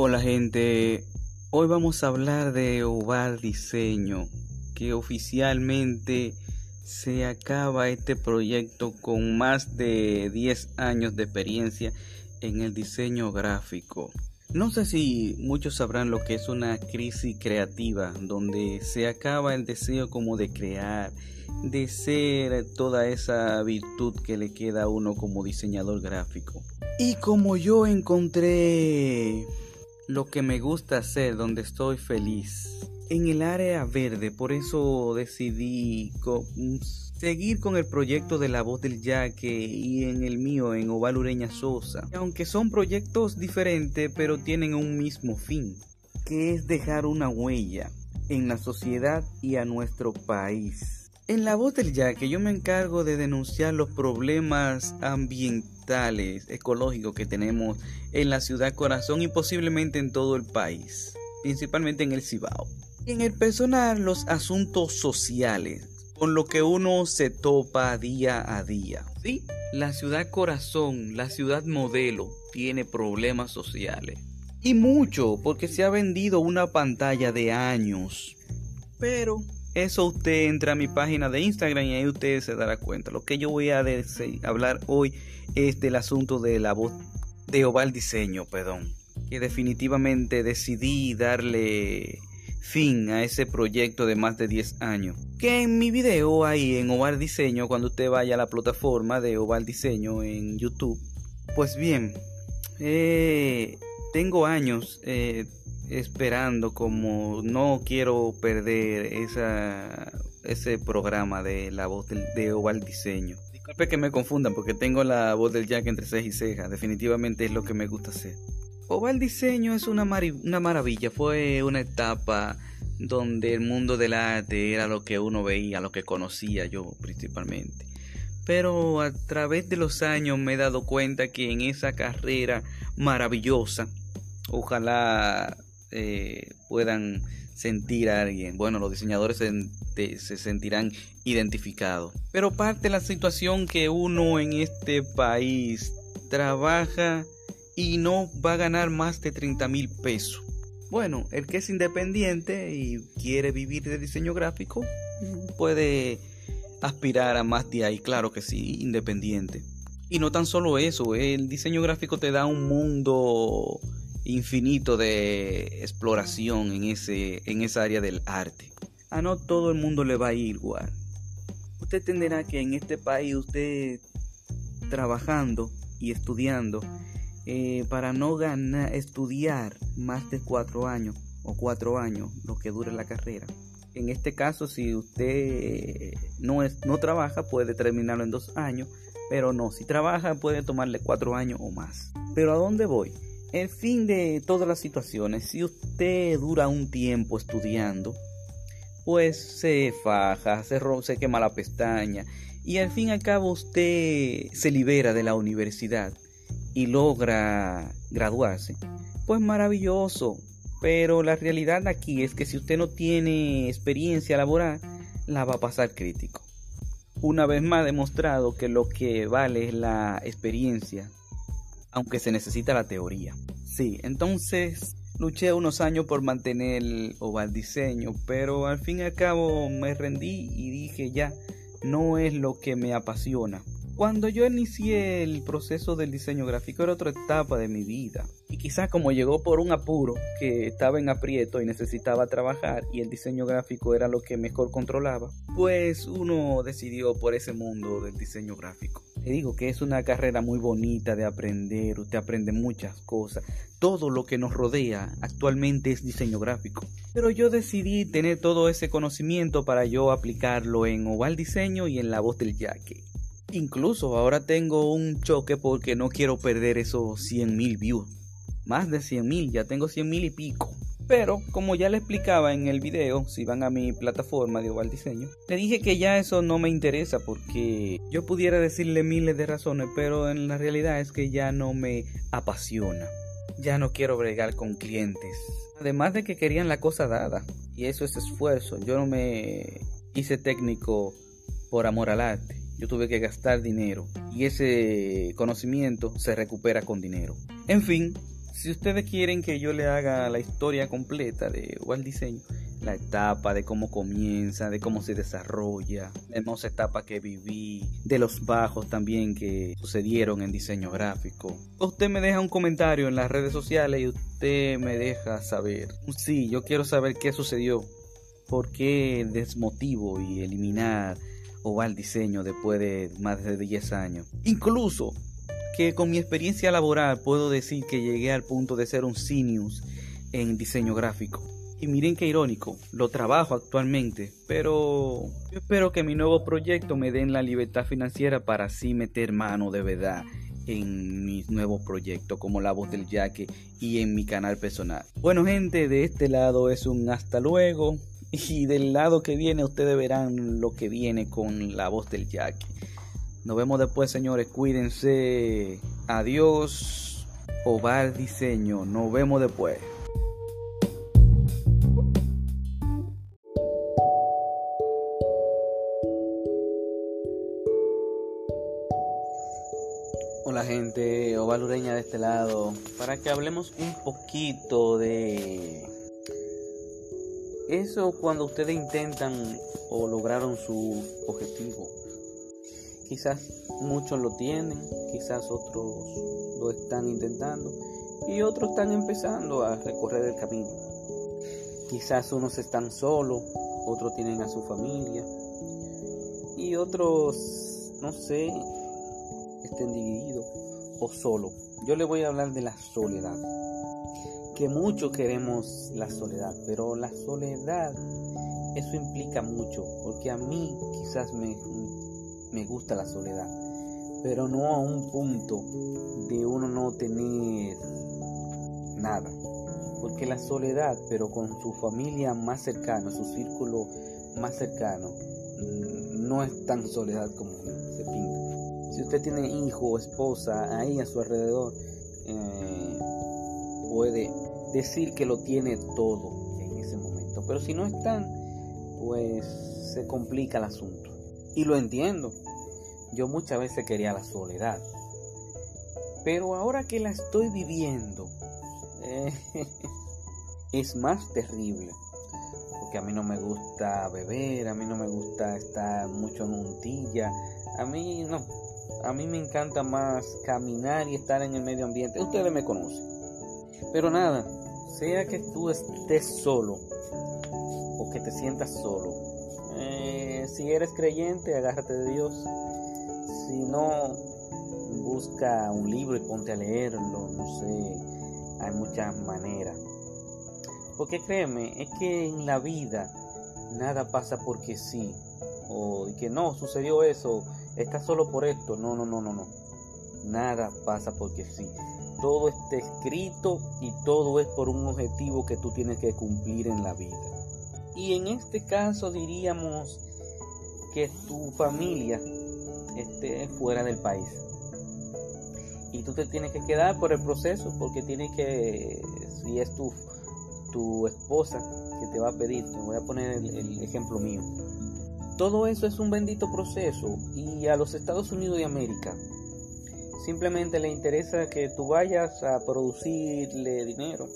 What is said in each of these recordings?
Hola gente, hoy vamos a hablar de Oval Diseño, que oficialmente se acaba este proyecto con más de 10 años de experiencia en el diseño gráfico. No sé si muchos sabrán lo que es una crisis creativa, donde se acaba el deseo como de crear, de ser toda esa virtud que le queda a uno como diseñador gráfico. Y como yo encontré lo que me gusta hacer, donde estoy feliz. En el área verde, por eso decidí seguir con el proyecto de La Voz del Yaque y en el mío, en Oval Ureña Sosa. Aunque son proyectos diferentes, pero tienen un mismo fin, que es dejar una huella en la sociedad y a nuestro país. En la voz del ya que yo me encargo de denunciar los problemas ambientales, ecológicos que tenemos en la ciudad corazón y posiblemente en todo el país, principalmente en el Cibao. En el personal, los asuntos sociales, con lo que uno se topa día a día. Sí, la ciudad corazón, la ciudad modelo, tiene problemas sociales. Y mucho, porque se ha vendido una pantalla de años. Pero eso usted entra a mi página de Instagram y ahí usted se dará cuenta. Lo que yo voy a hablar hoy es del asunto de la voz de Oval Diseño, perdón. Que definitivamente decidí darle fin a ese proyecto de más de 10 años. Que en mi video ahí en Oval Diseño, cuando usted vaya a la plataforma de Oval Diseño en YouTube, pues bien, eh, tengo años eh, esperando como no quiero perder esa, ese programa de la voz de Oval Diseño. Disculpe que me confundan porque tengo la voz del Jack entre ceja y ceja. Definitivamente es lo que me gusta hacer. Oval Diseño es una, una maravilla. Fue una etapa donde el mundo del arte era lo que uno veía, lo que conocía yo principalmente. Pero a través de los años me he dado cuenta que en esa carrera maravillosa, ojalá eh, puedan sentir a alguien. Bueno, los diseñadores se, se, sentirán identificados. Pero parte de la situación que uno en este país trabaja y no va a ganar más de 30 mil pesos. Bueno, el que es independiente y quiere vivir de diseño gráfico puede aspirar a más de ahí, claro que sí, independiente. Y no tan solo eso, el diseño gráfico te da un mundo infinito de exploración en, ese, en esa área del arte. A no todo el mundo le va a ir igual. Usted entenderá que en este país usted trabajando y estudiando eh, para no ganar, estudiar más de cuatro años o cuatro años, lo que dure la carrera. En este caso, si usted no, es, no trabaja, puede terminarlo en dos años, pero no, si trabaja puede tomarle cuatro años o más. Pero ¿a dónde voy? El fin de todas las situaciones, si usted dura un tiempo estudiando, pues se faja, se, se quema la pestaña y al fin y al cabo usted se libera de la universidad y logra graduarse, pues maravilloso. Pero la realidad aquí es que si usted no tiene experiencia laboral, la va a pasar crítico. Una vez más demostrado que lo que vale es la experiencia aunque se necesita la teoría. Sí, entonces luché unos años por mantener el oval diseño, pero al fin y al cabo me rendí y dije ya, no es lo que me apasiona. Cuando yo inicié el proceso del diseño gráfico era otra etapa de mi vida. Y quizás como llegó por un apuro que estaba en aprieto y necesitaba trabajar y el diseño gráfico era lo que mejor controlaba, pues uno decidió por ese mundo del diseño gráfico. Digo que es una carrera muy bonita de aprender, usted aprende muchas cosas. Todo lo que nos rodea actualmente es diseño gráfico. Pero yo decidí tener todo ese conocimiento para yo aplicarlo en Oval Diseño y en La Voz del Yaque. Incluso ahora tengo un choque porque no quiero perder esos 100 mil views. Más de 100 mil, ya tengo 100 mil y pico. Pero, como ya le explicaba en el video, si van a mi plataforma de Oval Diseño, le dije que ya eso no me interesa porque yo pudiera decirle miles de razones, pero en la realidad es que ya no me apasiona. Ya no quiero bregar con clientes. Además de que querían la cosa dada. Y eso es esfuerzo. Yo no me hice técnico por amor al arte yo tuve que gastar dinero y ese conocimiento se recupera con dinero. En fin, Si ustedes quieren que yo le haga la historia completa de Walt Diseño, la etapa de cómo comienza, de cómo se desarrolla, la hermosa etapa que viví, de los bajos también que sucedieron en diseño gráfico. Usted me deja un comentario en las redes sociales y usted me deja saber. Sí, yo quiero saber qué sucedió, por qué desmotivo y eliminar Oval Diseño después de más de 10 años. Incluso que con mi experiencia laboral puedo decir que llegué al punto de ser un senius en diseño gráfico. Y miren qué irónico, lo trabajo actualmente, pero espero que mi nuevo proyecto me den la libertad financiera para así meter mano de verdad en mis nuevos proyectos como La Voz del Yaque y en mi canal personal. Bueno gente, de este lado es un hasta luego y del lado que viene ustedes verán lo que viene con La Voz del Yaque. Nos vemos después señores, cuídense. Adiós. Oval Diseño, nos vemos después. Hola gente, Ovalureña de este lado, para que hablemos un poquito de eso cuando ustedes intentan o lograron su objetivo. Quizás muchos lo tienen, quizás otros lo están intentando y otros están empezando a recorrer el camino. Quizás unos están solos, otros tienen a su familia y otros, no sé, estén divididos o solo. Yo le voy a hablar de la soledad. Que muchos queremos la soledad, pero la soledad, eso implica mucho, porque a mí quizás me, me gusta la soledad, pero no a un punto de uno no tener nada. Porque la soledad, pero con su familia más cercana, su círculo más cercano, no es tan soledad como se pinta si usted tiene hijo o esposa ahí a su alrededor, eh, puede decir que lo tiene todo en ese momento. Pero si no están, pues se complica el asunto. Y lo entiendo. Yo muchas veces quería la soledad. Pero ahora que la estoy viviendo, eh, es más terrible. Porque a mí no me gusta beber, a mí no me gusta estar mucho en un tilla. A mí no, a mí me encanta más caminar y estar en el medio ambiente. Ustedes me conocen. Pero nada, sea que tú estés solo o que te sientas solo. Eh, si eres creyente, agárrate de Dios. Si no, busca un libro y ponte a leerlo. No sé, hay muchas maneras. Porque créeme, es que en la vida nada pasa porque sí. O que no, sucedió eso Está solo por esto. No, no, no, no, no. Nada pasa porque sí. Todo está escrito y todo es por un objetivo que tú tienes que cumplir en la vida. Y en este caso diríamos que tu familia esté fuera del país. Y tú te tienes que quedar por el proceso porque tienes que, si es tu, tu esposa que te va a pedir, te voy a poner el ejemplo mío todo eso es un bendito proceso y a los Estados Unidos de América simplemente le interesa que tú vayas a producirle dinero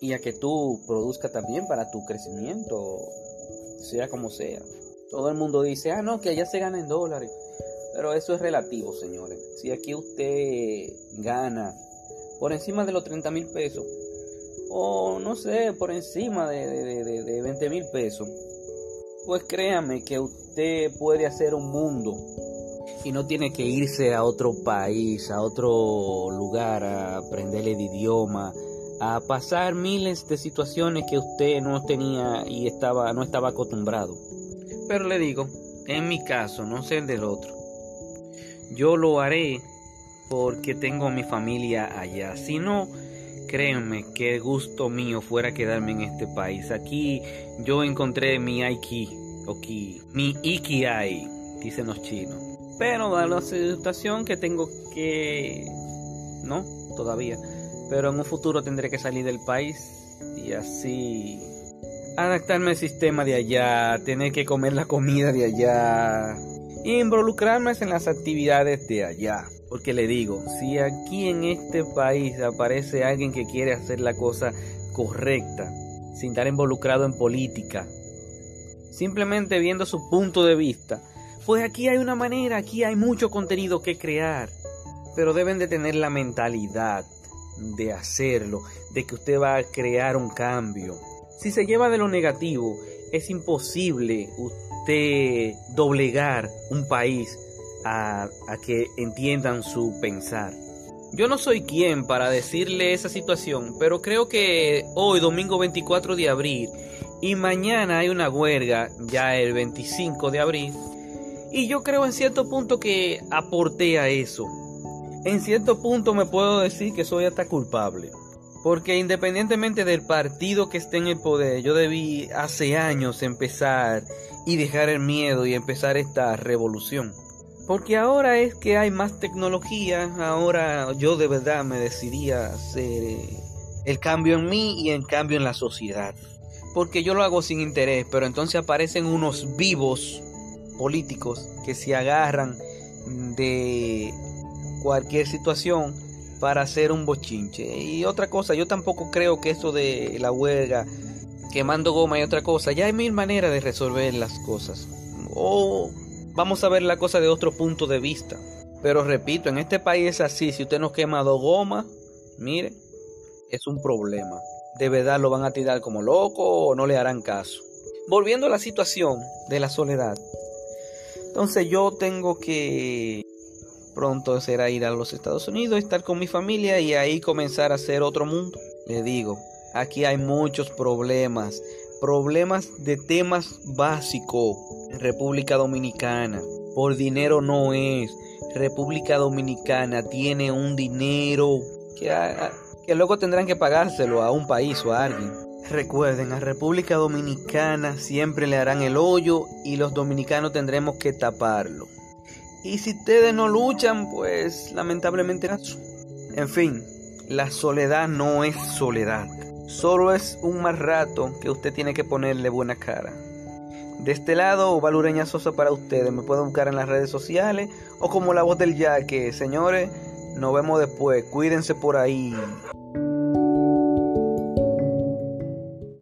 y a que tú produzca también para tu crecimiento, sea como sea. Todo el mundo dice, ah, no, que allá se gana en dólares. Pero eso es relativo, señores. Si aquí usted gana por encima de los 30 mil pesos, o no sé, por encima de, de, de 20 mil pesos, pues créame que usted puede hacer un mundo y no tiene que irse a otro país, a otro lugar a aprender el idioma, a pasar miles de situaciones que usted no tenía y estaba no estaba acostumbrado. Pero le digo, en mi caso, no sé el del otro. Yo lo haré porque tengo a mi familia allá. Si no, Créanme, qué gusto mío fuera quedarme en este país. Aquí yo encontré mi Aiki, ki, mi Ikiai, dicen los chinos. Pero la situación que tengo que... No, todavía. Pero en un futuro tendré que salir del país y así adaptarme al sistema de allá, tener que comer la comida de allá, involucrarme en las actividades de allá. Porque le digo, si aquí en este país aparece alguien que quiere hacer la cosa correcta, sin estar involucrado en política, simplemente viendo su punto de vista, pues aquí hay una manera, aquí hay mucho contenido que crear, pero deben de tener la mentalidad de hacerlo, de que usted va a crear un cambio. Si se lleva de lo negativo, es imposible usted doblegar un país a, que entiendan su pensar. Yo no soy quien para decirle esa situación, pero creo que hoy, domingo 24 de abril, y mañana hay una huelga, ya el 25 de abril, y yo creo en cierto punto que aporté a eso. En cierto punto me puedo decir que soy hasta culpable. Porque independientemente del partido que esté en el poder, yo debí hace años empezar y dejar el miedo y empezar esta revolución. Porque ahora es que hay más tecnología, ahora yo de verdad me decidí a hacer eh, el cambio en mí y el cambio en la sociedad. Porque yo lo hago sin interés, pero entonces aparecen unos vivos políticos que se agarran de cualquier situación para hacer un bochinche. Y otra cosa, yo tampoco creo que eso de la huelga, quemando goma y otra cosa, ya hay mil maneras de resolver las cosas. O vamos a ver la cosa de otro punto de vista. Pero repito, en este país es así, si usted no quema dos gomas, mire, es un problema. De verdad lo van a tirar como loco o no le harán caso. Volviendo a la situación de la soledad. Entonces yo tengo que pronto será ir a los Estados Unidos, estar con mi familia y ahí comenzar a hacer otro mundo. Le digo, aquí hay muchos problemas, problemas de temas básicos República Dominicana. Por dinero no es. República Dominicana tiene un dinero que, que luego tendrán que pagárselo a un país o a alguien. Recuerden, a República Dominicana siempre le harán el hoyo y los dominicanos tendremos que taparlo. Y si ustedes no luchan, pues lamentablemente no. En fin, la soledad no es soledad. Solo es un mal rato que usted tiene que ponerle buena cara. De este lado, Valureña Sosa para ustedes. Me pueden buscar en las redes sociales o como la voz del yaque. Señores, nos vemos después. Cuídense por ahí.